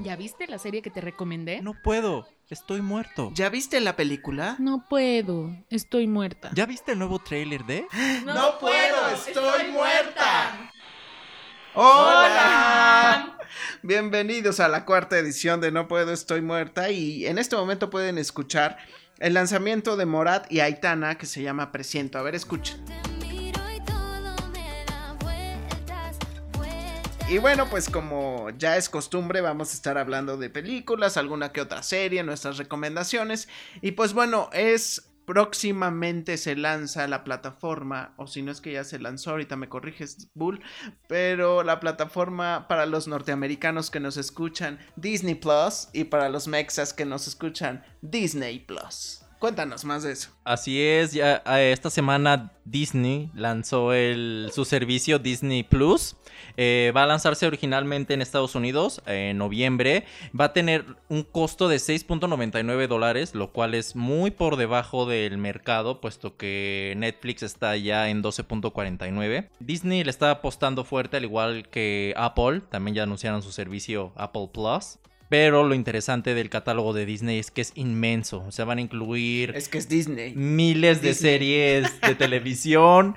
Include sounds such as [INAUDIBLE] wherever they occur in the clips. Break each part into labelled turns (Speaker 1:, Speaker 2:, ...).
Speaker 1: ¿Ya viste la serie que te recomendé?
Speaker 2: No puedo, estoy muerto.
Speaker 3: ¿Ya viste la película?
Speaker 1: No puedo, estoy muerta.
Speaker 2: ¿Ya viste el nuevo tráiler de? [GASPS]
Speaker 3: No, puedo, estoy, muerta. Hola. [LAUGHS] Bienvenidos a la cuarta edición de No puedo, estoy muerta y en este momento pueden escuchar el lanzamiento de Morat y Aitana que se llama Presiento. A ver, escuchen. Y bueno, pues como ya es costumbre, vamos a estar hablando de películas, alguna que otra serie, nuestras recomendaciones. Y pues bueno, es próximamente se lanza la plataforma, o si no es que ya se lanzó, ahorita me corriges, Bull, pero la plataforma para los norteamericanos que nos escuchan, Disney Plus, y para los mexas que nos escuchan, Disney Plus. Cuéntanos más de eso.
Speaker 2: Así es, ya esta semana Disney lanzó el, su servicio Disney Plus. Eh, va a lanzarse originalmente en Estados Unidos en noviembre. Va a tener un costo de 6.99 dólares, lo cual es muy por debajo del mercado, puesto que Netflix está ya en 12.49. Disney le está apostando fuerte, al igual que Apple. También ya anunciaron su servicio Apple Plus. Pero lo interesante del catálogo de Disney es que es inmenso. O sea, van a incluir.
Speaker 3: Es que es Disney.
Speaker 2: Miles de series de [LAUGHS] televisión.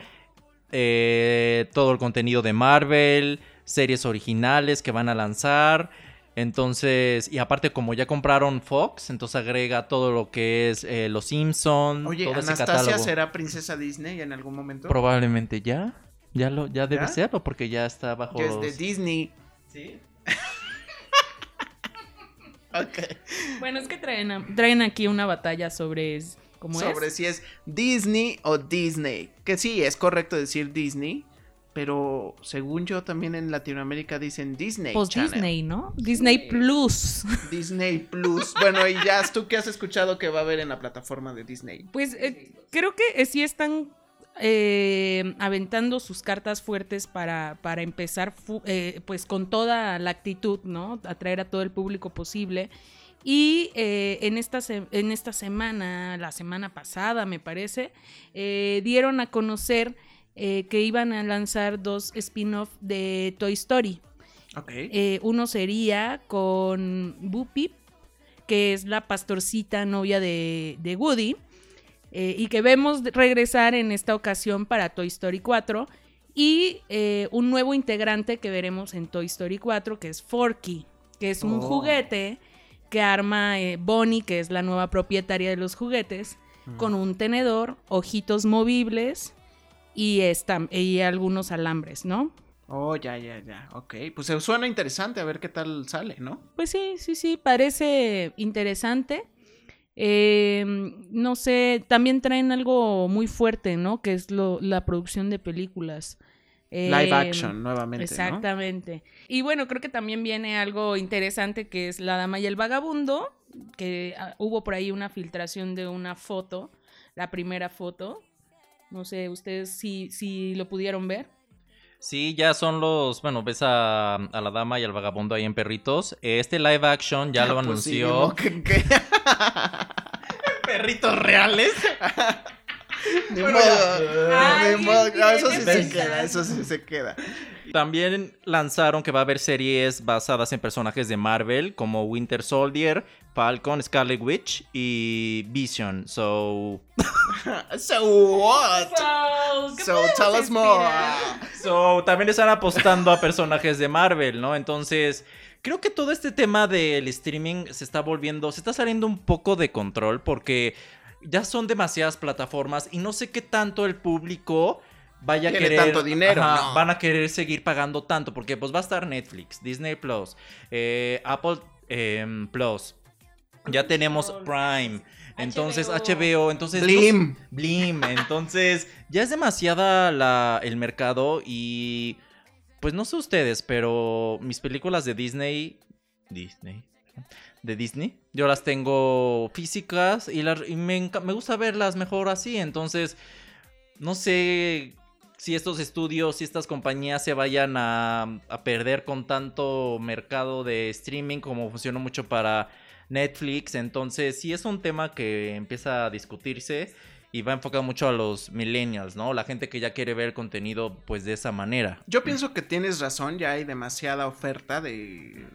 Speaker 2: Eh, todo el contenido de Marvel. Series originales que van a lanzar. Entonces, y aparte, como ya compraron Fox, entonces agrega todo lo que es eh, Los Simpsons.
Speaker 3: Oye,
Speaker 2: todo
Speaker 3: ¿Anastasia será princesa Disney en algún momento?
Speaker 2: Probablemente ya. Ya, lo, ya debe serlo, porque ya está bajo.
Speaker 3: Ya es de Disney.
Speaker 1: Sí. [LAUGHS] Bueno, es que traen, traen aquí una batalla sobre
Speaker 3: ¿cómo sobre si es Disney o Disney. Que sí, es correcto decir Disney. Pero según yo también en Latinoamérica dicen Disney.
Speaker 1: Pues Disney, ¿no? Disney Plus.
Speaker 3: Disney Plus. Bueno, y ya tú qué has escuchado que va a haber en la plataforma de Disney.
Speaker 1: Pues eh, creo que eh, sí están eh, aventando sus cartas fuertes para, para empezar eh, pues con toda la actitud, ¿no? Atraer a todo el público posible. Y eh, en, esta en esta semana, la semana pasada me parece, dieron a conocer que iban a lanzar dos spin-off de Toy Story. uno sería con Boopy, que es la pastorcita novia de, de Woody. Eh, y que vemos regresar en esta ocasión para Toy Story 4 y eh, un nuevo integrante que veremos en Toy Story 4 que es Forky, que es un oh. juguete que arma eh, Bonnie, que es la nueva propietaria de los juguetes, mm. con un tenedor, ojitos movibles y, y algunos alambres, ¿no?
Speaker 3: Oh, ya, ya, ya. Ok. Pues suena interesante, a ver qué tal sale, ¿no?
Speaker 1: Pues sí, sí, sí, parece interesante. Eh, no sé, también traen algo muy fuerte, ¿no? Que es lo, la producción de películas.
Speaker 3: Live em, action, nuevamente.
Speaker 1: Exactamente. Y bueno, creo que también viene algo interesante que es La Dama y el Vagabundo, que ah, hubo por ahí una filtración de una foto, la primera foto. No sé, ustedes si, si lo pudieron ver.
Speaker 2: Sí, ya son los, bueno, ves a, a, la dama y al vagabundo ahí en perritos. Este live action ya lo pues anunció. [LAUGHS]
Speaker 3: perritos reales. Ni modo. Ni modo. eso sí se queda, eso sí se queda.
Speaker 2: También lanzaron que va a haber series basadas en personajes de Marvel como Winter Soldier, Falcon, Scarlet Witch y Vision. So. [LAUGHS]
Speaker 3: so what? So, tell us more.
Speaker 2: So también están apostando a personajes de Marvel, ¿no? Entonces. Creo que todo este tema del streaming se está volviendo, se está saliendo un poco de control porque ya son demasiadas plataformas y no sé qué tanto el público vaya a querer
Speaker 3: tanto dinero
Speaker 2: van a querer seguir pagando tanto porque pues va a estar Netflix Disney Plus eh, Apple em, Plus ya tenemos Prime entonces HBO, entonces
Speaker 3: Blim.
Speaker 2: Blim entonces ya es demasiada la, el mercado y pues no sé ustedes pero mis películas de Disney Disney de Disney. Yo las tengo físicas y, me, gusta verlas mejor así. Entonces, no sé si estos estudios, si estas compañías se vayan a, perder con tanto mercado de streaming como funcionó mucho para Netflix. Entonces, sí es un tema que empieza a discutirse. Y va enfocado mucho a los millennials, ¿no? La gente que ya quiere ver contenido pues de esa manera.
Speaker 3: Yo pienso que tienes razón, ya hay demasiada oferta de,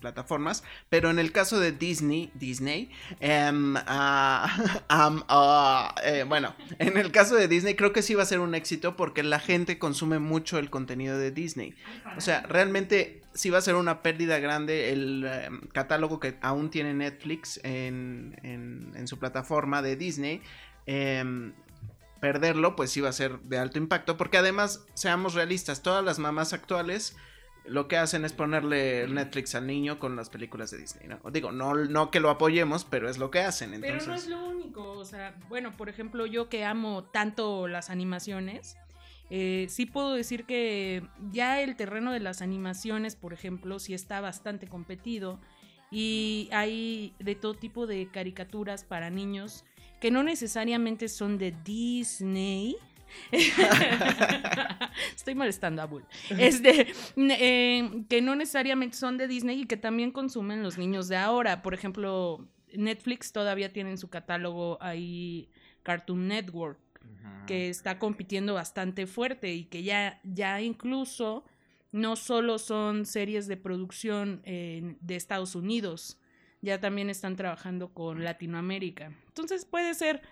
Speaker 3: plataformas, pero en el caso de Disney, Disney, em, ah, [LAUGHS] ah, eh, bueno, en el caso de Disney creo que sí va a ser un éxito porque la gente consume mucho el contenido de Disney. O sea, realmente sí va a ser una pérdida grande el em, catálogo que aún tiene Netflix en su plataforma de Disney. Em, perderlo, pues va a ser de alto impacto. Porque además, seamos realistas, todas las mamás actuales lo que hacen es ponerle Netflix al niño con las películas de Disney, ¿no? Digo, no, no que lo apoyemos, pero es lo que hacen.
Speaker 1: Pero no es lo único, o sea, bueno, por ejemplo, yo que amo tanto las animaciones, eh, sí puedo decir que ya el terreno de las animaciones, por ejemplo, sí está bastante competido y hay de todo tipo de caricaturas para niños que no necesariamente son de Disney. [LAUGHS] Estoy molestando a Bull. [LAUGHS] Este, eh, que no necesariamente son de Disney y que también consumen los niños de ahora. Por ejemplo, Netflix todavía tiene en su catálogo ahí Cartoon Network, que está compitiendo bastante fuerte y que ya, ya incluso no solo son series de producción eh, de Estados Unidos, ya también están trabajando con Latinoamérica. Entonces puede ser,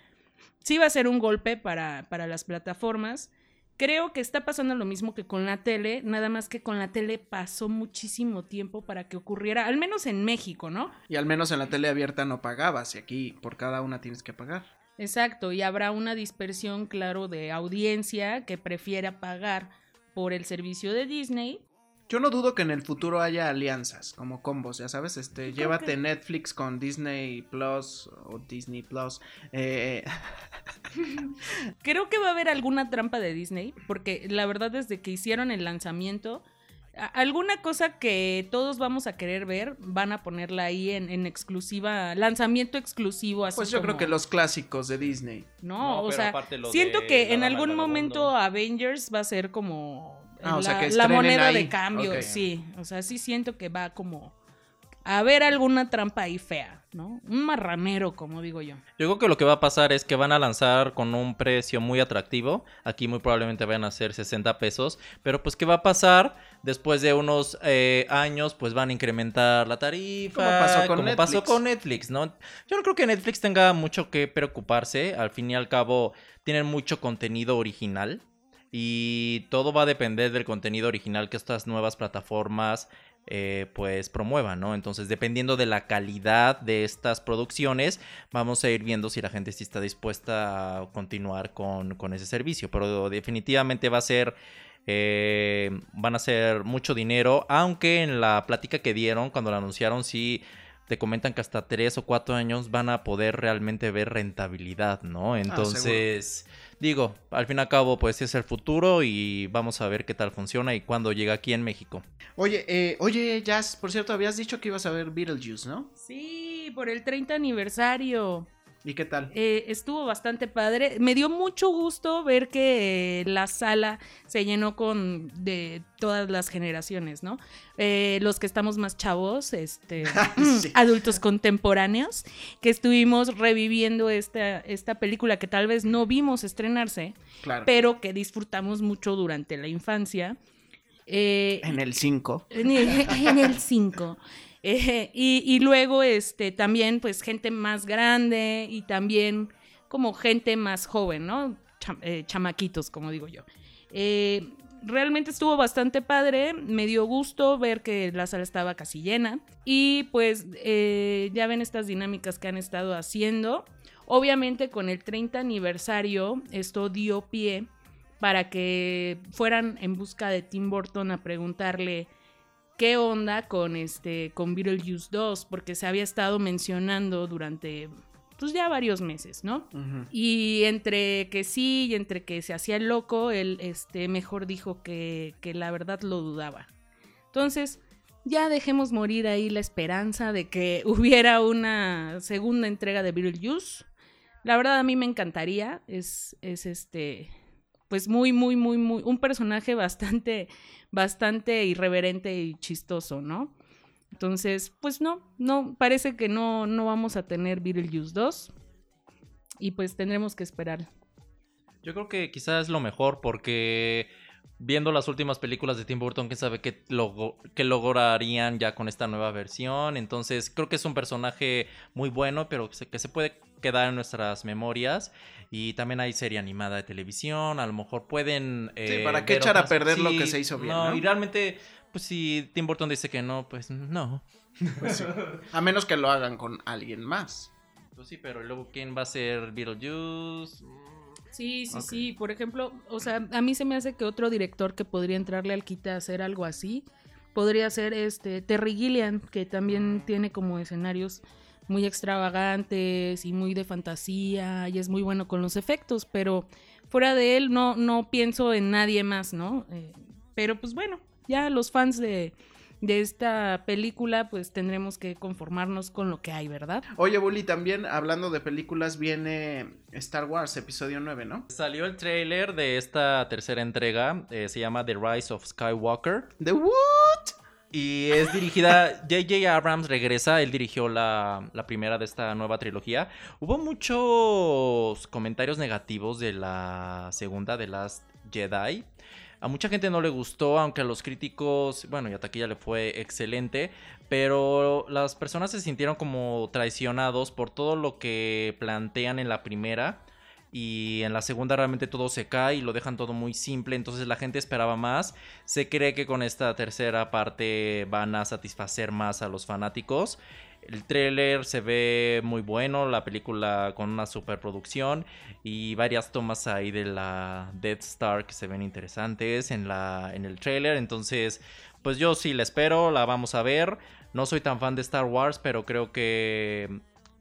Speaker 1: sí va a ser un golpe para, para las plataformas. Creo que está pasando lo mismo que con la tele, nada más que con la tele pasó muchísimo tiempo para que ocurriera, al menos en México, ¿no?
Speaker 3: y al menos en la tele abierta no pagabas, y aquí por cada una tienes que pagar.
Speaker 1: Exacto, y habrá una dispersión, claro, de audiencia que prefiera pagar por el servicio de Disney.
Speaker 3: Yo no dudo que en el futuro haya alianzas, como combos, ya sabes, este, llévate
Speaker 1: que-
Speaker 3: Netflix con Disney Plus o Disney Plus. eh, [LAUGHS]
Speaker 1: Creo que va a haber alguna trampa de Disney, porque la verdad desde que hicieron el lanzamiento, alguna cosa que todos vamos a querer ver, van a ponerla ahí en, en exclusiva, lanzamiento exclusivo. Así
Speaker 3: pues yo creo que los clásicos de Disney.
Speaker 1: No,
Speaker 2: No,
Speaker 1: o sea, siento que en algún momento. Avengers va a ser como
Speaker 3: Ah, o
Speaker 1: la,
Speaker 3: sea, que
Speaker 1: la
Speaker 3: estrenen
Speaker 1: moneda
Speaker 3: ahí.
Speaker 1: de cambio, sí. O sea, sí siento que va como a haber alguna trampa ahí fea, ¿no? Un marranero, como digo yo.
Speaker 2: Yo creo que lo que va a pasar es que van a lanzar con un precio muy atractivo. Aquí muy probablemente vayan a ser 60 pesos. Pero pues, ¿qué va a pasar? Después de unos eh, años, pues van a incrementar la tarifa.
Speaker 3: Como pasó con
Speaker 2: como pasó
Speaker 3: Netflix.
Speaker 2: con Netflix, ¿no? Yo no creo que Netflix tenga mucho que preocuparse. Al fin y al cabo, tienen mucho contenido original. Y todo va a depender del contenido original que estas nuevas plataformas eh, pues promuevan, ¿no? Entonces, dependiendo de la calidad de estas producciones, vamos a ir viendo si la gente sí está dispuesta a continuar con, con ese servicio. Pero definitivamente va a ser. eh, van a ser mucho dinero. Aunque en la plática que dieron, cuando la anunciaron, sí te comentan que hasta tres o cuatro años van a poder realmente ver rentabilidad, ¿no? Entonces, digo, al fin y al cabo, pues es el futuro y vamos a ver qué tal funciona y cuándo llega aquí en México.
Speaker 3: Oye, eh, oye, Jazz, por cierto, habías dicho que ibas a ver Beetlejuice, ¿no?
Speaker 1: Sí, por el 30 aniversario.
Speaker 3: ¿Y qué tal?
Speaker 1: Eh, estuvo bastante padre. Me dio mucho gusto ver que eh, la sala se llenó con de todas las generaciones, ¿no? Eh, los que estamos más chavos, este, [LAUGHS]
Speaker 3: ah, mm,
Speaker 1: adultos contemporáneos, que estuvimos reviviendo esta, esta película que tal vez no vimos estrenarse,
Speaker 3: claro.
Speaker 1: pero que disfrutamos mucho durante la infancia.
Speaker 3: en el 5.
Speaker 1: En el [LAUGHS] 5. Eh, y, luego, este, también, pues, gente más grande y también como gente más joven, ¿no? Eh, chamaquitos, como digo yo. Eh, realmente estuvo bastante padre, me dio gusto ver que la sala estaba casi llena y pues ya ven estas dinámicas que han estado haciendo. Obviamente con el 30 aniversario esto dio pie para que fueran en busca de Tim Burton a preguntarle qué onda con este con Beetlejuice 2 porque se había estado mencionando durante pues ya varios meses, ¿no? Y entre que sí y entre que se hacía el loco, él este, mejor dijo que, que la verdad lo dudaba. Entonces, ya dejemos morir ahí la esperanza de que [LAUGHS] hubiera una segunda entrega de Beetlejuice. La verdad a mí me encantaría, es, es este, pues muy, muy, muy, muy, un personaje bastante, bastante irreverente y chistoso, ¿no? Entonces, pues no, no, parece que no, no vamos a tener Beetlejuice 2. y pues tendremos que esperar.
Speaker 2: Yo creo que quizás es lo mejor porque viendo las últimas películas de Tim Burton, quién sabe qué, qué lograrían ya con esta nueva versión. Entonces creo que es un personaje muy bueno, pero que se, puede quedar en nuestras memorias. Y también hay serie animada de televisión, a lo mejor pueden...
Speaker 3: sí, eh, ¿para qué echar a perder lo que se hizo bien? No,
Speaker 2: y realmente, pues si Tim Burton dice que no, pues no.
Speaker 3: Pues a menos que lo hagan con alguien más.
Speaker 2: Pues sí, pero luego quién va a ser Beetlejuice...
Speaker 1: Sí, sí, sí. Por ejemplo, o sea, a mí se me hace que otro director que podría entrarle al quita a hacer algo así podría ser este Terry Gilliam, que también tiene como escenarios muy extravagantes y muy de fantasía y es muy bueno con los efectos, pero fuera de él no, no pienso en nadie más, ¿no? Eh, pero pues bueno, ya los fans de, de esta película, pues tendremos que conformarnos con lo que hay, ¿verdad?
Speaker 3: Oye, Bully, también hablando de películas, viene Star Wars, episodio 9, ¿no?
Speaker 2: Salió el trailer de esta tercera entrega, eh, se llama The Rise of Skywalker.
Speaker 3: ¿The what?
Speaker 2: Y es dirigida, [LAUGHS] J.J. Abrams regresa, él dirigió la, la, primera de esta nueva trilogía. Hubo muchos comentarios negativos de la segunda, de Last Jedi. A mucha gente no le gustó, aunque a los críticos, bueno, y a taquilla le fue excelente, pero las personas se sintieron como traicionados por todo lo que plantean en la primera y en la segunda realmente todo se cae y lo dejan todo muy simple, entonces la gente esperaba más. Se cree que con esta tercera parte van a satisfacer más a los fanáticos. El tráiler se ve muy bueno, la película con una superproducción y varias tomas ahí de la Death Star que se ven interesantes en, la, en el tráiler. Entonces, pues yo sí la espero, la vamos a ver. No soy tan fan de Star Wars, pero creo que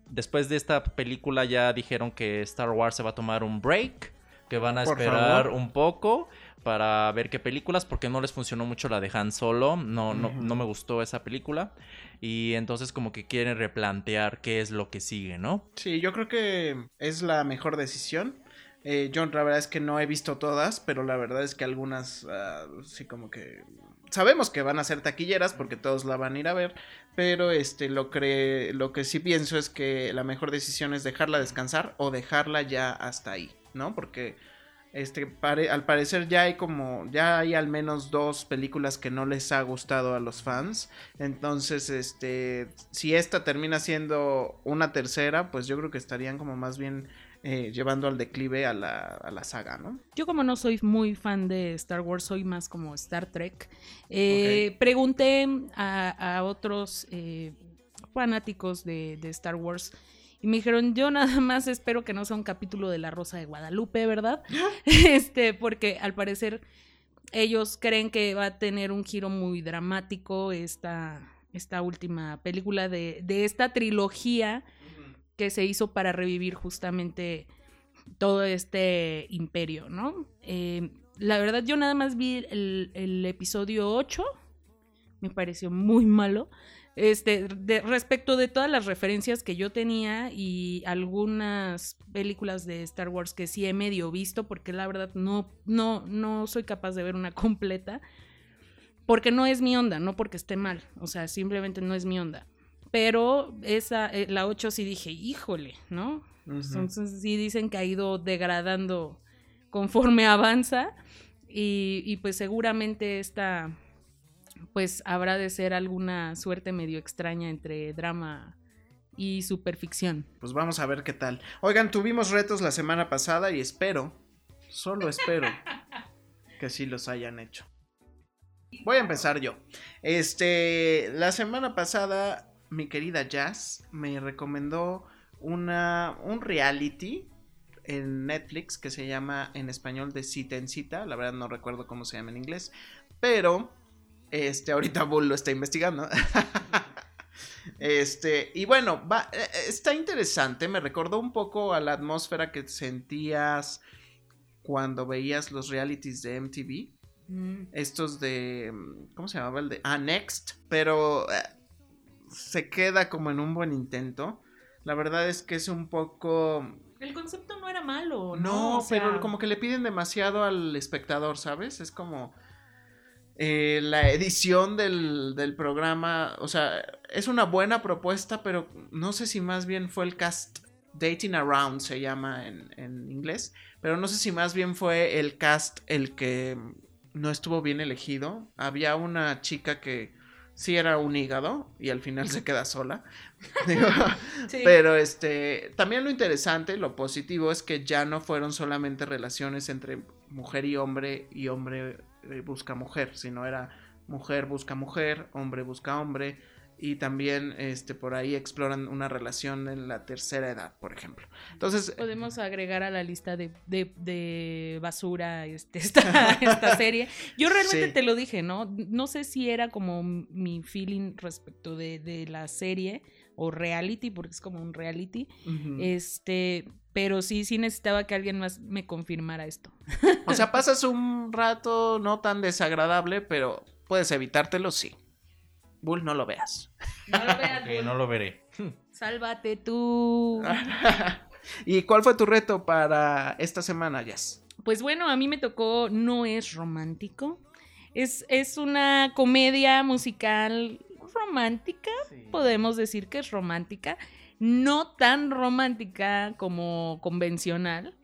Speaker 2: después de esta película ya dijeron que Star Wars se va a tomar un break, que van a esperar un poco para ver qué películas, porque no les funcionó mucho la de Han Solo, no, no, no me gustó esa película. Y entonces como que quieren replantear qué es lo que sigue, ¿no?
Speaker 3: Sí, yo creo que es la mejor decisión. Eh, John, la verdad es que no he visto todas, pero la verdad es que algunas ah, sí como que sabemos que van a ser taquilleras porque todos la van a ir a ver, pero este lo que lo que sí pienso es que la mejor decisión es dejarla descansar o dejarla ya hasta ahí, ¿no? Porque este, al parecer ya hay como, ya hay al menos dos películas que no les ha gustado a los fans. Entonces, este, si esta termina siendo una tercera, pues yo creo que estarían como más bien eh, llevando al declive a la, a la, saga, ¿no?
Speaker 1: Yo como no soy muy fan de Star Wars, soy más como Star Trek. Eh, pregunté a, otros eh, fanáticos de, de Star Wars y me dijeron, yo nada más espero que no sea un capítulo de La Rosa de Guadalupe, ¿verdad? [GASPS] este, porque al parecer ellos creen que va a tener un giro muy dramático esta, esta última película de, de esta trilogía que se hizo para revivir justamente todo este imperio, ¿no? Eh, la verdad, yo nada más vi el, el episodio 8, me pareció muy malo. Este, de, respecto de todas las referencias que yo tenía y algunas películas de Star Wars que sí he medio visto, porque la verdad no, no, no soy capaz de ver una [LAUGHS] completa, porque no es mi onda, no porque esté mal, o sea, simplemente no es mi onda. Pero esa, eh, la 8 sí dije, híjole, ¿no? Entonces sí dicen que ha ido degradando conforme [LAUGHS] avanza y, y pues seguramente esta pues habrá de ser alguna suerte medio extraña entre drama y superficción.
Speaker 3: Pues vamos a ver qué tal. Oigan, tuvimos retos la semana pasada y espero, solo espero, [LAUGHS] que sí los hayan hecho. Voy a empezar yo. Este, la semana pasada, mi querida Jazz me recomendó una, un reality en Netflix que se llama en español de cita en cita. La verdad no recuerdo cómo se llama en inglés. Pero este, ahorita Bull lo está investigando. [LAUGHS] Este, y bueno, va, eh, eh, está interesante. Me recordó un poco a la atmósfera que sentías cuando veías los realities de MTV. Mm. Estos de. ¿Cómo se llamaba el de? Ah, Next. Pero eh, se queda como en un buen intento. La verdad es que es un poco.
Speaker 1: El concepto no era malo.
Speaker 3: No, no pero como que le piden demasiado al espectador, ¿sabes? Es como eh, la edición del, programa, o sea, es una buena propuesta, pero no sé si más bien fue el cast Dating Around se llama en, en inglés, pero no sé si más bien fue el cast el que no estuvo bien elegido. Había una chica que sí era un hígado y al final se queda sola. [LAUGHS] Digo,
Speaker 1: Sí.
Speaker 3: Pero este, también lo interesante, lo positivo es que ya no fueron solamente relaciones entre mujer y hombre y hombre eh, busca mujer, sino era mujer busca mujer, hombre busca hombre y también este por ahí exploran una relación en la tercera edad, por ejemplo. Entonces,
Speaker 1: Podemos agregar a la lista de, de- de basura este, [LAUGHS] esta, esta serie. Yo realmente
Speaker 3: Sí.
Speaker 1: te lo dije, ¿no? No sé si era como mi feeling respecto de, de la serie o reality, porque es como un reality. Este, pero sí, sí necesitaba que alguien más me confirmara esto. [LAUGHS]
Speaker 3: o sea, pasas un rato no tan desagradable, pero puedes evitártelo, sí. Bull, no lo veas.
Speaker 1: No lo veas,
Speaker 2: Ok, no lo veré.
Speaker 1: Sálvate tú. [LAUGHS]
Speaker 3: ¿Y cuál fue tu reto para esta semana, Jess?
Speaker 1: Pues bueno, a mí me tocó No es romántico. Es, es una comedia musical romántica, podemos decir que es romántica. No tan romántica como convencional,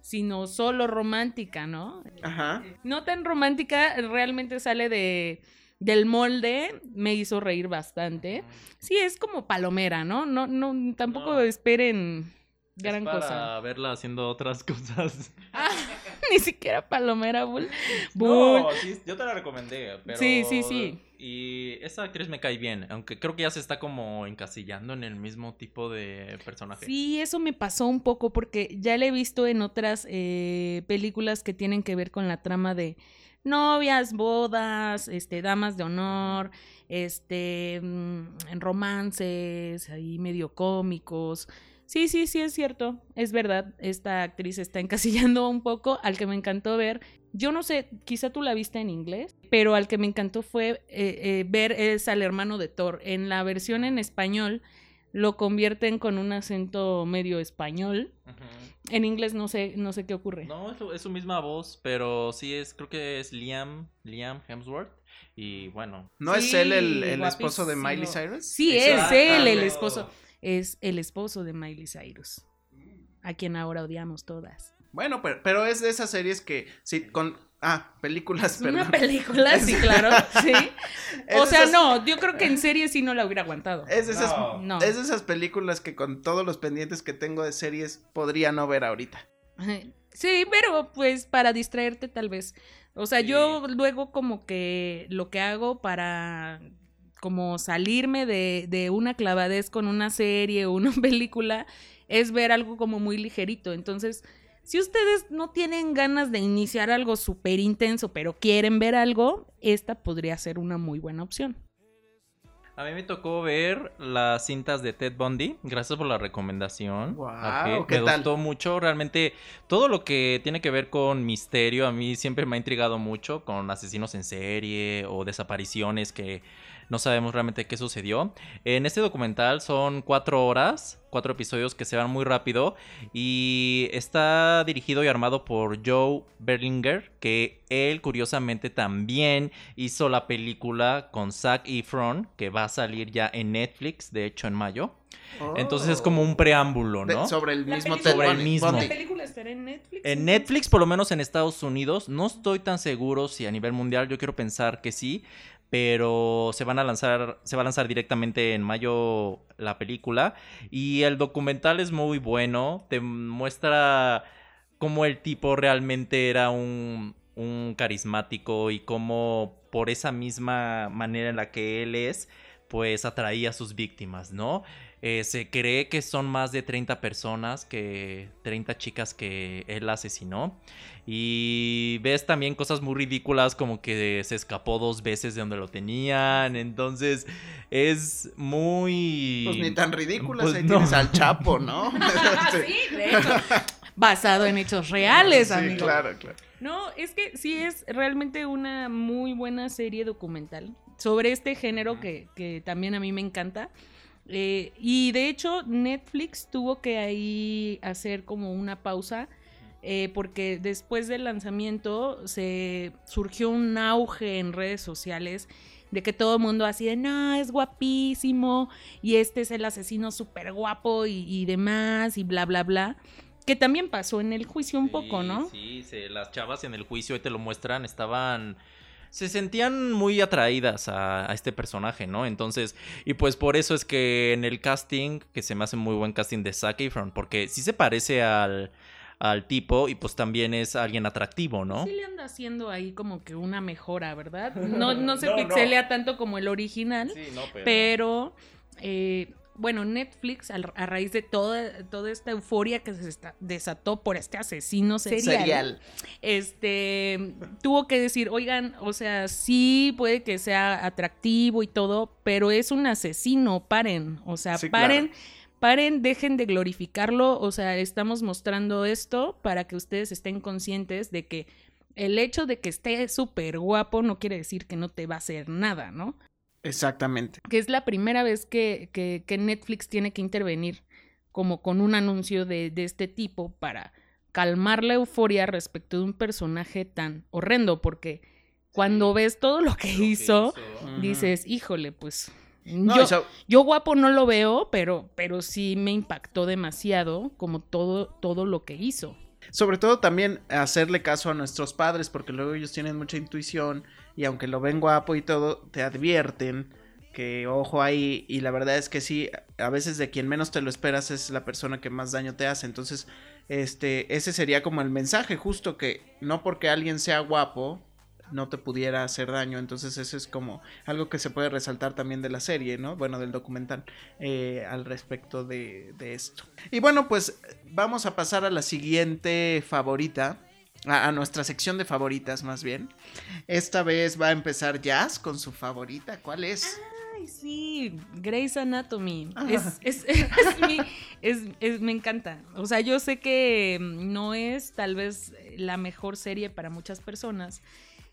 Speaker 1: sino solo romántica, ¿no?
Speaker 3: Ajá.
Speaker 1: No tan romántica, realmente sale de, del molde, me hizo reír bastante. Sí, es como palomera, ¿no? No, no, tampoco
Speaker 2: No.
Speaker 1: esperen gran
Speaker 2: es para
Speaker 1: cosa.
Speaker 2: verla haciendo otras [LAUGHS] cosas.
Speaker 1: Ah, [LAUGHS] ni siquiera palomera, Bull. Bull.
Speaker 2: No, sí, yo te la recomendé. Pero...
Speaker 1: Sí, sí, sí.
Speaker 2: Y esa actriz me cae bien, aunque creo que ya se está como encasillando en el mismo tipo de personaje.
Speaker 1: Sí, eso me pasó un poco porque ya la he visto en otras eh, películas que tienen que ver con la trama de novias, bodas, este, damas de honor, este, mm, en romances, ahí medio cómicos. Sí, sí, sí, es cierto, es verdad, esta actriz está encasillando un poco al que me encantó ver. Yo no sé, quizá tú la viste en inglés, pero al que me encantó fue eh, eh, ver es al hermano de Thor. En la versión en español lo convierten con un acento medio español. En inglés no sé, no sé qué ocurre.
Speaker 2: No, es, su- es su misma voz, pero sí es, creo que es Liam, Liam Hemsworth. Y bueno,
Speaker 3: ¿No es él el, el esposo de Miley. Cyrus?
Speaker 1: Sí, es él el esposo. Es el esposo de Miley Cyrus. A quien ahora odiamos todas.
Speaker 3: Bueno, pero, pero es de esas series que sí, con... Ah, películas,
Speaker 1: Es una
Speaker 3: perdón.
Speaker 1: película, sí, claro. Sí. [LAUGHS]
Speaker 3: Es
Speaker 1: O sea,
Speaker 3: esas-
Speaker 1: no, yo creo que en serie sí no la hubiera aguantado.
Speaker 3: Es de, esas,
Speaker 2: No.
Speaker 1: No.
Speaker 3: es de esas películas que con todos los pendientes que tengo de series podría no ver ahorita. [LAUGHS]
Speaker 1: Sí, pero pues para distraerte tal vez. O sea, yo luego como que lo que hago para como salirme de, de una clavadez con una serie o una [LAUGHS] película es ver algo como muy ligerito. Entonces, si ustedes no tienen ganas de iniciar algo súper intenso, pero quieren ver algo, esta podría ser una muy buena opción.
Speaker 2: a mí me tocó ver las cintas de Ted Bundy. Gracias por la recomendación.
Speaker 3: ¿qué
Speaker 2: me
Speaker 3: tal?
Speaker 2: gustó mucho. Realmente, todo lo que tiene que ver con misterio a mí siempre me ha intrigado mucho. Con asesinos en serie o desapariciones que no sabemos realmente qué sucedió. En este documental son cuatro horas, cuatro episodios que se van muy rápido. Y está dirigido y armado por Joe Berlinger, que él curiosamente también hizo la película con Zac Efron, que va a salir ya en Netflix, de hecho en mayo. Entonces es como un preámbulo,
Speaker 3: De-
Speaker 2: ¿no?
Speaker 3: sobre el mismo Ted
Speaker 2: Sobre el mismo.
Speaker 1: ¿La película estará en Netflix?
Speaker 2: En Netflix, por lo menos en Estados Unidos, no estoy tan seguro si a nivel mundial, yo quiero pensar que sí, pero se van a lanzar, se va a lanzar directamente en mayo la película y el documental es muy bueno, te muestra cómo el tipo realmente era un, un carismático y cómo por esa misma manera en la que él es, pues atraía a sus víctimas, ¿no? Eh, se cree que son más de 30 personas, que 30 chicas que él asesinó. Y ves también cosas muy ridículas como que se escapó dos veces de donde lo tenían. Entonces es muy...
Speaker 3: Pues ni tan ridículas,
Speaker 2: Pues
Speaker 3: ahí
Speaker 2: no.
Speaker 3: tienes al Chapo, ¿no? [LAUGHS]
Speaker 1: sí, de hecho. Basado en hechos reales,
Speaker 3: sí,
Speaker 1: amigo.
Speaker 3: claro, claro.
Speaker 1: No, es que sí es realmente una muy buena serie documental sobre este género que, que también a mí me encanta. Eh, y de hecho, Netflix tuvo que ahí hacer como una pausa. eh, porque después del lanzamiento se surgió un auge en redes sociales de que todo el mundo así de, no, es guapísimo y este es el asesino súper guapo y, y demás y bla, bla, bla. Que también pasó en el juicio un poco, ¿no?
Speaker 2: Sí, sí, las chavas en el juicio, te lo muestran, estaban se sentían muy atraídas a, a, este personaje, ¿no? Entonces, y pues por eso es que en el casting, que se me hace muy buen casting de Zac Efron, porque sí se parece al, al tipo y pues también es alguien atractivo, ¿no?
Speaker 1: Sí le anda haciendo ahí como que una mejora, ¿verdad? [LAUGHS] No, no se no, pixelea no. tanto como el original, sí, no, pero... pero eh, bueno, Netflix, a, a, raíz de toda, toda esta euforia que se está, desató por este asesino serial, serial, este, tuvo que decir, oigan, o sea, sí puede que sea atractivo y todo, pero es un asesino, paren, o sea, sí, paren. Claro. Paren, dejen de glorificarlo, o sea, estamos mostrando esto para que ustedes estén conscientes de que el hecho de que esté súper guapo no quiere decir que no te va a hacer nada, ¿no?
Speaker 3: Exactamente.
Speaker 1: Que es la primera vez que, que, que Netflix tiene que intervenir como con un anuncio de, de, este tipo para calmar la euforia respecto de un personaje tan horrendo, porque cuando sí. ves todo lo que, lo hizo, que hizo, dices, híjole, pues no, yo, eso... yo, guapo no lo veo, pero, pero sí me impactó demasiado como todo, todo lo que hizo.
Speaker 3: Sobre todo también hacerle caso a nuestros padres, porque luego ellos tienen mucha intuición y aunque lo ven guapo y todo, te advierten que ojo ahí y la verdad es que sí, a veces de quien menos te lo esperas es la persona que más daño te hace, entonces este ese sería como el mensaje justo que no porque alguien sea guapo no te pudiera hacer daño. Entonces eso es como algo que se puede resaltar también de la serie, ¿no? Bueno, del documental eh, al respecto de, de, esto. Y bueno, pues vamos a pasar a la siguiente favorita. A, a, nuestra sección de favoritas más bien. Esta vez va a empezar Jazz con su favorita. ¿Cuál es?
Speaker 1: Ay, sí, Grey's Anatomy. Es, es, [LAUGHS] es, mi, es, me encanta. O sea, yo sé que no es tal vez la mejor serie para muchas personas.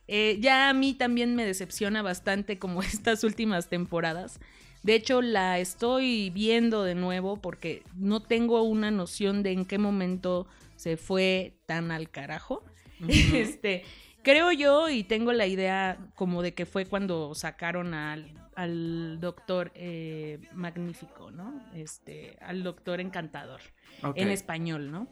Speaker 1: Eh, ya a mí también me decepciona bastante como [LAUGHS] estas últimas temporadas. De hecho, la estoy viendo de nuevo porque no tengo una noción de en qué momento se fue tan al carajo. [LAUGHS] Uh -huh. Este, creo yo y tengo la idea como de que fue cuando sacaron al, al doctor eh, magnífico, ¿no? Este, al doctor encantador okay. en español, ¿no?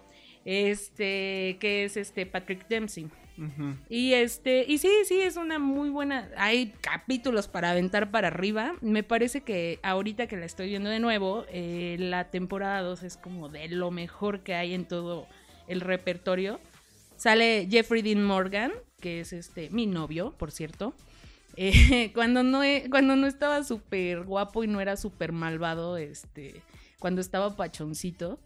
Speaker 1: Este, que es este Patrick Dempsey. Uh -huh. Y este, y sí, sí, es una muy buena. Hay capítulos para aventar para arriba. Me parece que ahorita que la estoy viendo de nuevo, eh, la temporada 2 es como de lo mejor que hay en todo el repertorio. Sale Jeffrey Dean Morgan, que es este mi novio, por cierto. Eh, [LAUGHS] cuando, no, cuando no estaba súper guapo y no era súper malvado, este, cuando estaba pachoncito.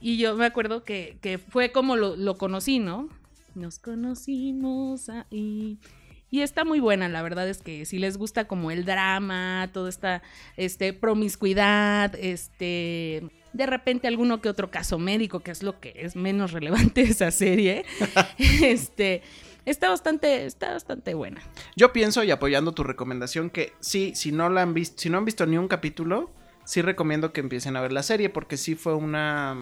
Speaker 1: Y yo me acuerdo que, que fue como lo, lo, conocí, ¿no? Nos conocimos ahí. Y está muy buena, la verdad es que si les gusta como el drama, toda esta este, promiscuidad, este, de repente alguno que otro caso médico, que es lo que es menos relevante de esa serie, [LAUGHS] este, está bastante, está bastante buena.
Speaker 3: Yo pienso, y apoyando tu recomendación, que sí, si no la han visto, si no han visto ni un capítulo, sí recomiendo que empiecen a ver la serie porque sí fue una...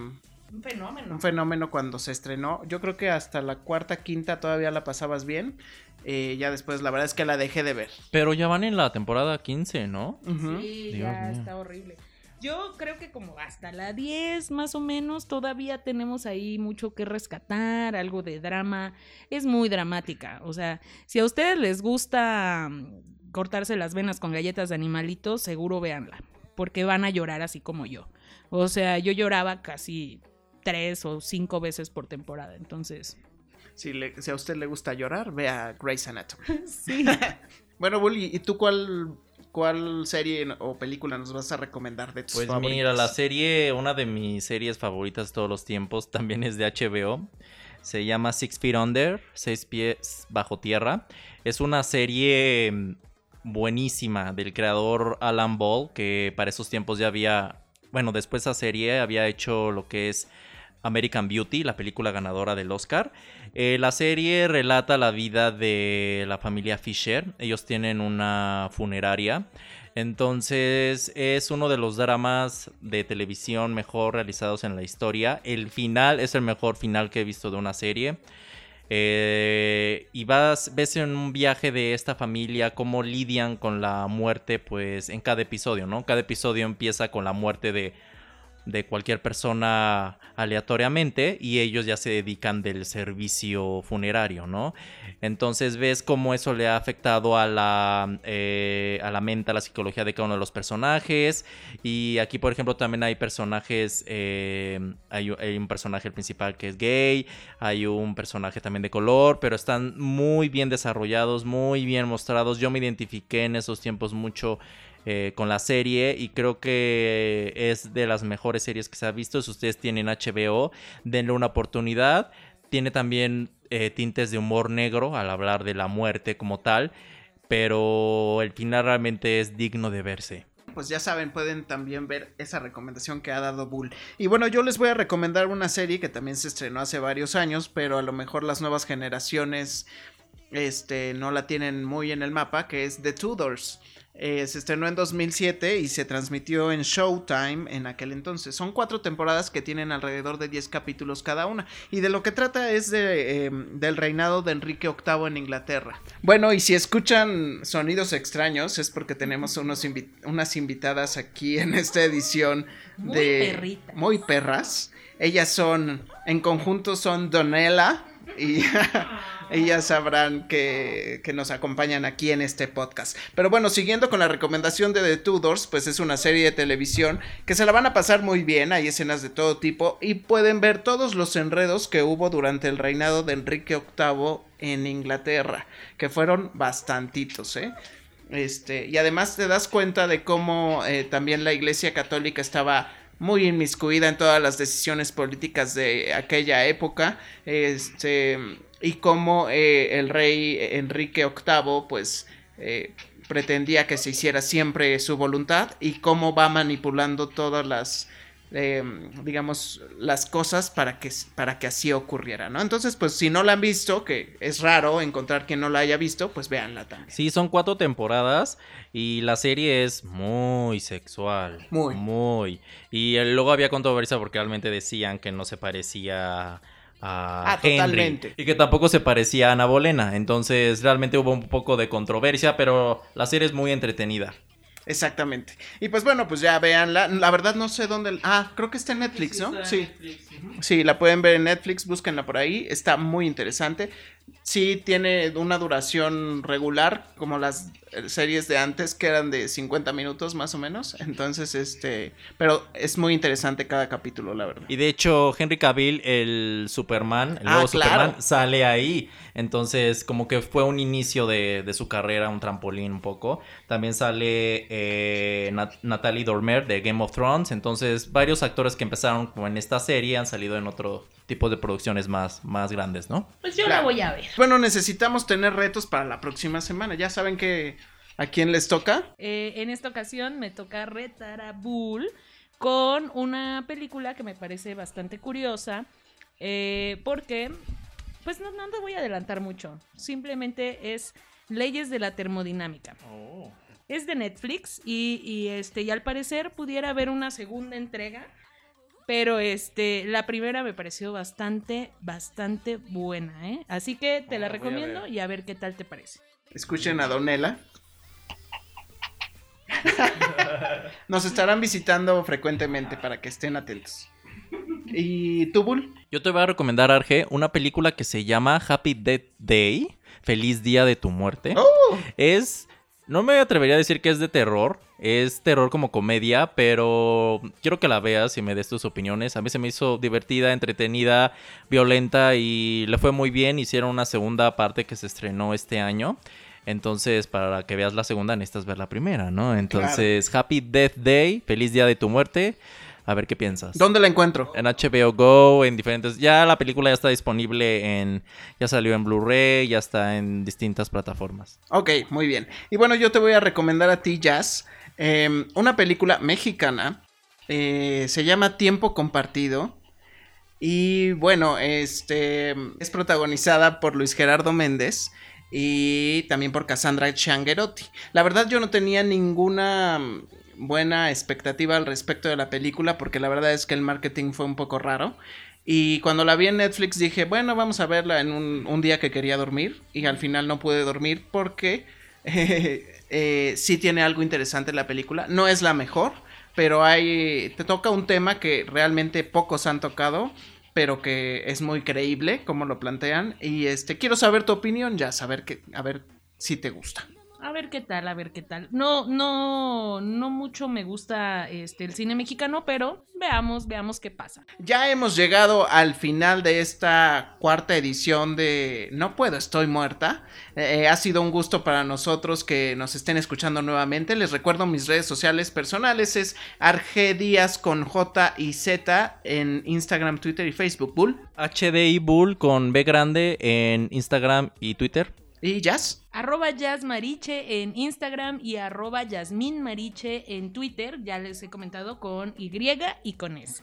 Speaker 1: Un fenómeno.
Speaker 3: Un fenómeno cuando se estrenó. Yo creo que hasta la cuarta, quinta todavía la pasabas bien. Eh, ya después, la verdad es que la dejé de ver.
Speaker 2: Pero ya van en la temporada 15, ¿no?
Speaker 1: Uh -huh. Sí, Dios ya mío. está horrible. Yo creo que como hasta la 10 más o menos todavía tenemos ahí mucho que rescatar, algo de drama. Es muy dramática. O sea, si a ustedes les gusta mm, cortarse las venas con galletas de animalitos, seguro véanla porque van a llorar así como yo. O sea, yo lloraba casi tres o cinco veces por temporada, entonces...
Speaker 3: Si, le, si a usted le gusta llorar, vea Grey's Anatomy. [LAUGHS] sí. [LAUGHS] bueno, Bully, ¿y tú cuál, cuál serie o película nos vas a recomendar de tus
Speaker 2: Pues
Speaker 3: favoritas?
Speaker 2: mira, la serie, una de mis series favoritas de todos los tiempos, también es de HBO. Se llama Six Feet Under, Seis Pies Bajo Tierra. Es una serie buenísima del creador Alan Ball, que para esos tiempos ya había, bueno, después de esa serie había hecho lo que es American Beauty, la película ganadora del Oscar. Eh, la serie relata la vida de la familia Fisher, ellos tienen una funeraria. Entonces es uno de los dramas de televisión mejor realizados en la historia. El final es el mejor final que he visto de una serie. Eh, y vas, ves en un viaje de esta familia cómo lidian con la muerte, pues en cada episodio, ¿no? Cada episodio empieza con la muerte de de cualquier persona aleatoriamente y ellos ya se dedican del servicio funerario, ¿no? Entonces ves cómo eso le ha afectado a la, eh, a la mente, a la psicología de cada uno de los personajes y aquí por ejemplo también hay personajes, eh, hay, hay, un personaje principal que es gay, hay un personaje también de color, pero están muy bien desarrollados, muy bien mostrados, yo me identifiqué en esos tiempos mucho eh, con la serie y creo que es de las mejores series que se ha visto. Si ustedes tienen HBO, denle una oportunidad. Tiene también eh, tintes de humor negro al hablar de la muerte como tal, pero el final realmente es digno de verse
Speaker 3: pues ya saben, pueden también ver esa recomendación que ha dado Bull. Y bueno, yo les voy a recomendar una serie que también se estrenó hace varios años, pero a lo mejor las nuevas generaciones este, no la tienen muy en el mapa, que es The Tudors. Eh, se estrenó en 2007 y se transmitió en Showtime en aquel entonces. Son cuatro temporadas que tienen alrededor de 10 capítulos cada una. Y de lo que trata es de, em, del reinado de Enrique VIII en Inglaterra. Bueno, y si escuchan sonidos extraños es porque tenemos unos unas invitadas aquí en esta edición de... Muy perras. Ellas son, en conjunto son Donella y... ellas sabrán que, que, nos acompañan aquí en este podcast. Pero bueno, siguiendo con la recomendación de The Tudors, pues es una serie de televisión que se la van a pasar muy bien, hay escenas de todo tipo y pueden ver todos los enredos que hubo durante el reinado de Enrique VIII en Inglaterra, que fueron bastantitos, ¿eh? Este, y además te das cuenta de cómo eh, también la Iglesia Católica estaba muy inmiscuida en todas las decisiones políticas de aquella época. Este, y cómo eh, el rey Enrique VIII pues eh, pretendía que se hiciera siempre su voluntad y cómo va manipulando todas las em, digamos las cosas para que para que así ocurriera no entonces pues si no la han visto que es raro encontrar quien no la haya visto pues véanla también
Speaker 2: sí son cuatro temporadas y la serie es muy sexual muy muy y luego había controversia porque realmente decían que no se parecía a ah, Totalmente. Y que tampoco se parecía a Ana Bolena. Entonces realmente hubo un poco de controversia, pero la serie es muy entretenida.
Speaker 3: Exactamente. Y pues bueno, pues ya véanla. La verdad no sé dónde. Ah, creo que está en Netflix, ¿no? Sí. Sí, la pueden ver en Netflix, búsquenla por ahí. Está muy interesante. Sí, tiene una duración regular, como las series de antes que eran de 50 minutos más o menos. Entonces, este, pero es muy interesante cada capítulo, la verdad.
Speaker 2: Y de hecho, Henry Cavill, el Superman, el ah, nuevo Superman, sale ahí. Entonces, como que fue un inicio de, su carrera, un trampolín un poco. También sale eh, Natalie Dormer de Game of Thrones. Entonces, varios actores que empezaron como en esta serie han salido en otro tipo de producciones más, más grandes, ¿no?
Speaker 1: Pues yo la voy a ver.
Speaker 3: Bueno, necesitamos tener retos para la próxima semana. Ya saben que ¿A quién les toca?
Speaker 1: Eh, en esta ocasión me toca retar a Bull con una película que me parece bastante curiosa. Eh, porque, pues no, no te voy a adelantar mucho. Simplemente es Leyes de la Termodinámica. Oh. Es de Netflix y, este, y al parecer pudiera haber una segunda entrega. Pero este, la primera me pareció bastante, bastante buena, ¿eh? Así que te la ah, recomiendo y a ver qué tal te parece.
Speaker 3: Escuchen a Donela. [LAUGHS] Nos estarán visitando frecuentemente para que estén atentos. ¿Y tú, Bull?
Speaker 2: Yo te voy a recomendar, Arge, una película que se llama Happy Death Day. Feliz Día de tu Muerte. Oh. Es. No me atrevería a decir que es de terror. Es terror como comedia, pero quiero que la veas y me des tus opiniones. A mí se me hizo divertida, entretenida, violenta y le fue muy bien. Hicieron una segunda parte que se estrenó este año. Entonces, para que veas la segunda, necesitas ver la primera, ¿no? Entonces, Happy Death Day, feliz día de tu muerte. A ver qué piensas.
Speaker 3: ¿Dónde la encuentro?
Speaker 2: En HBO Go, en diferentes. Ya la película ya está disponible en. Ya salió en Blu-ray, ya está en distintas plataformas.
Speaker 3: Ok, muy bien. Y bueno, yo te voy a recomendar a ti, Jazz, em, una película mexicana. Eh, se llama Tiempo Compartido. Y bueno, este es protagonizada por Luis Gerardo Méndez y también por Cassandra Changuerotti. La verdad yo no tenía ninguna buena expectativa al respecto de la película porque la verdad es que el marketing fue un poco raro Y cuando la vi en Netflix dije, bueno, vamos a verla en un, día que quería dormir. Y al final no pude dormir porque [LAUGHS] eh, sí tiene algo interesante la película. No es la mejor, pero hay, te toca un tema que realmente pocos han tocado pero que es muy creíble como lo plantean y este quiero saber tu opinión ya saber que a ver si te gusta
Speaker 1: a ver qué tal, a ver qué tal. No, no, no mucho me gusta este el cine mexicano, pero veamos, veamos qué pasa.
Speaker 3: Ya hemos llegado al final de esta cuarta edición de No puedo, estoy muerta. Eh, ha sido un gusto para nosotros que nos estén escuchando nuevamente. Les recuerdo mis redes sociales personales es Díaz con J y Z en Instagram, Twitter y Facebook. Bull.
Speaker 2: HDI Bull con B grande en Instagram y Twitter.
Speaker 3: ¿Y Jazz?
Speaker 1: Arroba Jazz Mariche en Instagram y arroba Yasmin Mariche en Twitter. Ya les he comentado con Y y con S.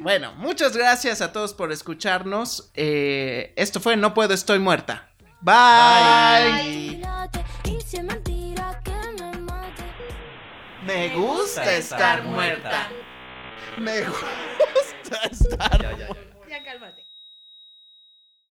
Speaker 3: Bueno, muchas gracias a todos por escucharnos. Eh, esto fue No Puedo, Estoy Muerta. Bye. Me gusta estar muerta. Me gusta [LAUGHS] estar muerta.